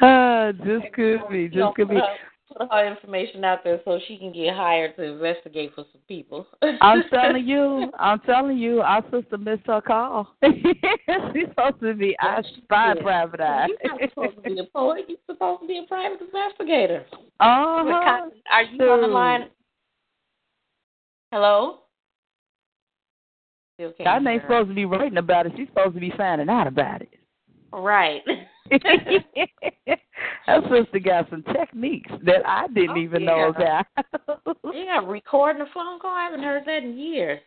uh, just could be. Just could be put her information out there so she can get hired to investigate for some people. I'm telling you, I'm telling you, our sister missed her call. She's supposed to be our spy yeah. private eye. You're not supposed to be a poet. You're supposed to be a private investigator. Uh-huh. Are you on the line? Hello? Still can't God ain't supposed to be writing about it. She's supposed to be finding out about it. Right. that sister got some techniques that I didn't Oh, even yeah. know about. yeah, recording a phone call. I haven't heard that in years.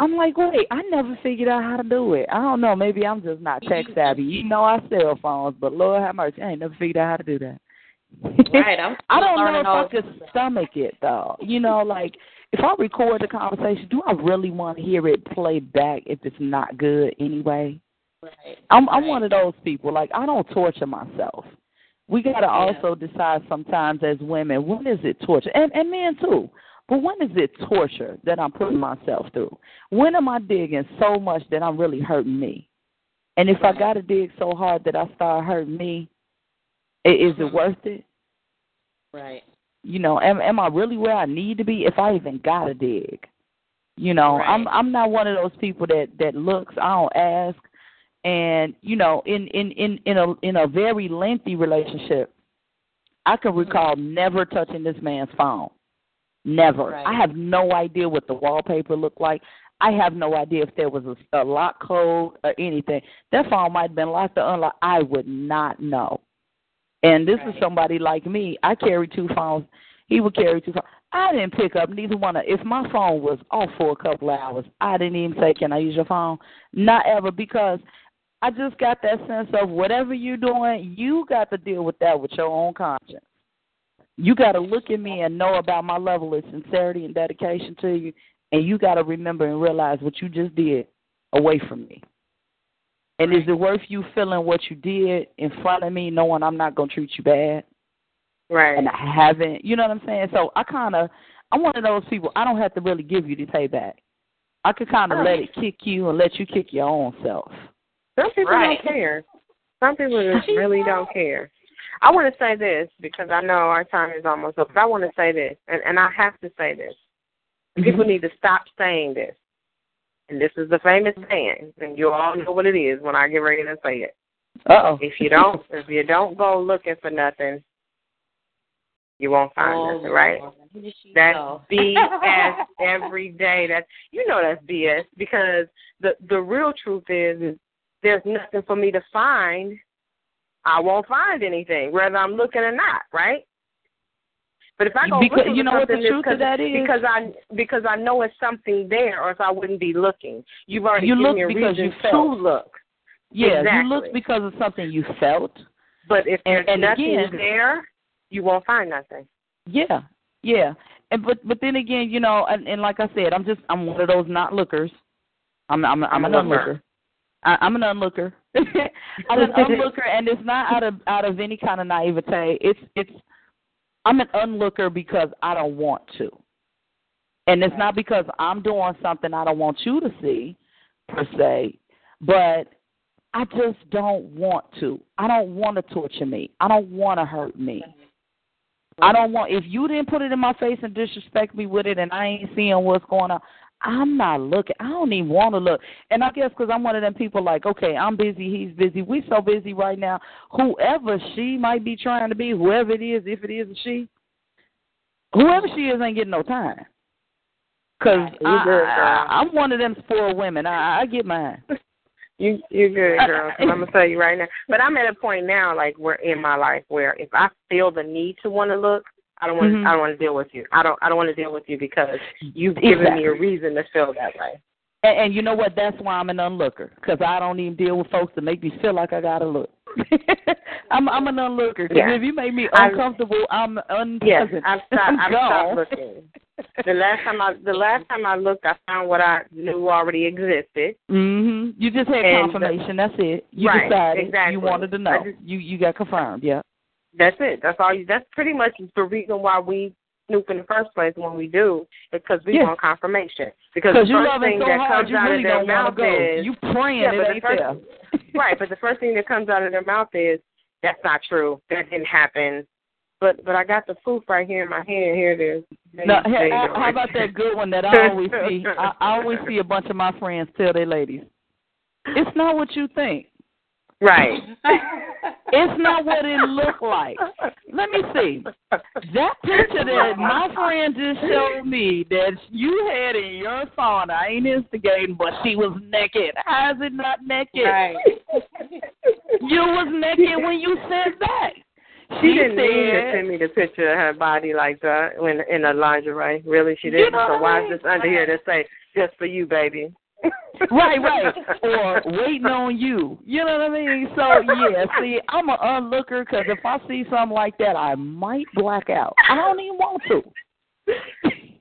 I'm like, wait, I never figured out how to do it. I don't know. Maybe I'm just not tech savvy. You know, I sell phones, but Lord have mercy, I ain't never figured out how to do that. Right. I'm I don't know if I could stomach it though. You know, like if I record the conversation, do I really want to hear it played back if it's not good anyway? Right. I'm I'm Right. one of those people. Like I don't torture myself. We gotta also decide sometimes as women when is it torture, and and men too. But when is it torture that I'm putting myself through? When am I digging so much that I'm really hurting me? And if I gotta dig so hard that I start hurting me, is it Mhm. worth it? Right. You know, am am I really where I need to be if I even gotta dig? You know, I'm I'm not one of those people that that looks, I don't ask. And, you know, in in in in a in a very lengthy relationship, I can Mm-hmm. recall never touching this man's phone. Never. Right. I have no idea what the wallpaper looked like. I have no idea if there was a, a lock code or anything. That phone might have been locked or unlocked. I would not know. And this is somebody like me. I carry two phones. He would carry two phones. I didn't pick up neither one of. If my phone was off for a couple of hours, I didn't even say, "Can I use your phone?" Not ever, because I just got that sense of whatever you're doing, you got to deal with that with your own conscience. You got to look at me and know about my level of sincerity and dedication to you, and you got to remember and realize what you just did away from me. And is it worth you feeling what you did in front of me, knowing I'm not going to treat you bad? Right. and I haven't. You know what I'm saying? So I kind of, I'm one of those people. I don't have to really give you the payback. I could kind of Oh. let it kick you and let you kick your own self. Some people Right. don't care. Some people just really don't care. I want to say this because I know our time is almost up. But I want to say this, and, and I have to say this. People need to stop saying this. And this is the famous saying, and you all know what it is when I get ready to say it. Uh oh. If you don't, if you don't go looking for nothing, you won't find Oh, nothing, right? Lord. Here she That's. BS every day. That's you know that's BS because the the real truth is is there's nothing for me to find. I won't find anything, whether I'm looking or not, right? But if I go Because- looking you know what the truth of that is? because I because I know it's something there, or else I wouldn't be looking. You've already You given look because you felt. look. Yeah, Exactly. you look because of something you felt. But if And- there's and nothing again- there, you won't find nothing. Yeah, yeah. And but but then again, you know, and, and like I said, I'm just I'm one of those not lookers. I'm I'm I'm, a looker. I, I'm an unlooker. I'm an unlooker, and it's not out of out of any kind of naivete. It's it's I'm an unlooker because I don't want to, and it's not because I'm doing something I don't want you to see, per se, but I just don't want to. I don't want to torture me. I don't want to hurt me. I don't want if you didn't put it in my face and disrespect me with it, and I ain't seeing what's going on. I'm not looking. I don't even want to look. And I guess because I'm one of them people like, okay, I'm busy, he's busy. We're so busy right now. Whoever she might be trying to be, whoever it is, if it is a she, whoever she is ain't getting no time. Because good, girl. I'm one of them spoiled women. I, I get mine. You you good, girl. 'cause I'm gonna tell you right now. But I'm at a point now, like where in my life where if I feel the need to want to look, I don't want Mhm. I don't want to deal with you. I don't I don't want to deal with you because you've given me a reason to feel that way. And, and you know what? That's why I'm an onlooker because I don't even deal with folks that make me feel like I gotta look. I'm I'm an onlooker. 'cause Yeah. if you make me uncomfortable, I'm Yes, unpleasant. I've stopped. I'm I've stopped looking. The last time I the last time I looked, I found what I knew already existed. Mhm. You just had And- confirmation. That's it. You Right, decided. exactly. You wanted to know. just- you you got confirmed. Yeah. That's it. That's all. You, that's pretty much the reason why we snoop in the first place when we do, because we Yeah. want confirmation. Because the you first thing so that hard, comes out really of their mouth go. is You praying Yeah, it the ain't first- there. right. But the first thing that comes out of their mouth is that's not true. That didn't happen. But but I got the proof right here in my hand. Here it is. There No, you- how, uh, how about that good one that I always see? I, I always see a bunch of my friends tell their ladies, "It's not what you think." Right. it's not what it looked like. Let me see. That picture that my friend just showed me that you had in your phone, I ain't instigating, but she was naked. How is it not naked? Right. you was naked when you sent that. She, didn't said, mean to send me the picture of her body like that when in a lingerie. Really, she didn't. You know so why I mean? is this under here to say just for you, baby? right, right. Or waiting on you. You know what I mean? So yeah, see, I'm an onlooker because if I see something like that, I might black out. I don't even want to.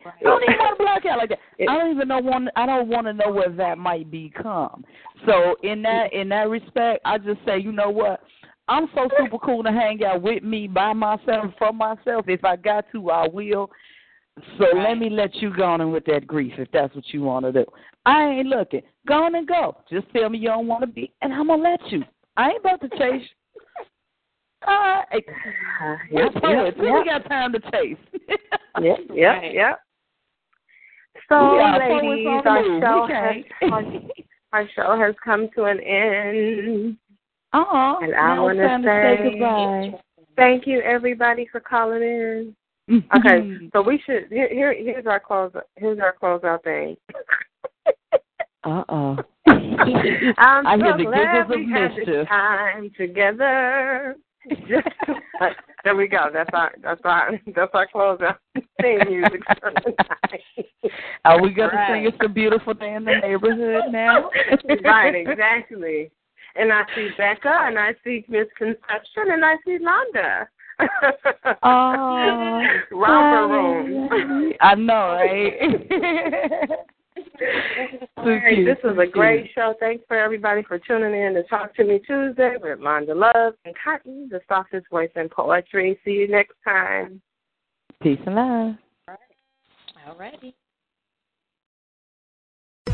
I don't even want to black out like that. I don't even know want. I don't want to know where that might become. So in that in that respect, I just say, you know what? I'm so super cool to hang out with me by myself for myself. If I got to, I will. So right. let me let you go on with that grief if that's what you want to do. I ain't looking. Go on and go. Just tell me you don't want to be, and I'm gonna let you. I ain't about to chase. All right. Uh, yep, yep, yep. We got time to chase. yep, yep, yep. So, ladies, our show, has, our, our show has come to an end. Uh-huh. And I want to say goodbye. Thank you, everybody, for calling in. Okay, so we should here, here here's our close here's our closeout thing. Uh oh. I'm I so glad we had mischief. this time together. there we go. That's our that's our that's our closeout theme music for tonight. Are we gonna Right. sing "It's a Beautiful Day in the Neighborhood" now? right, exactly. And I see Becca, and I see Misconception, and I see Londa. Oh, romper room. I know, right? All right, this was a great show. Thanks for everybody for tuning in to Talk to Me Tuesday with Londa Love and Kottyn, the softest voice in poetry. See you next time. Peace and love. Alrighty.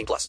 18 plus.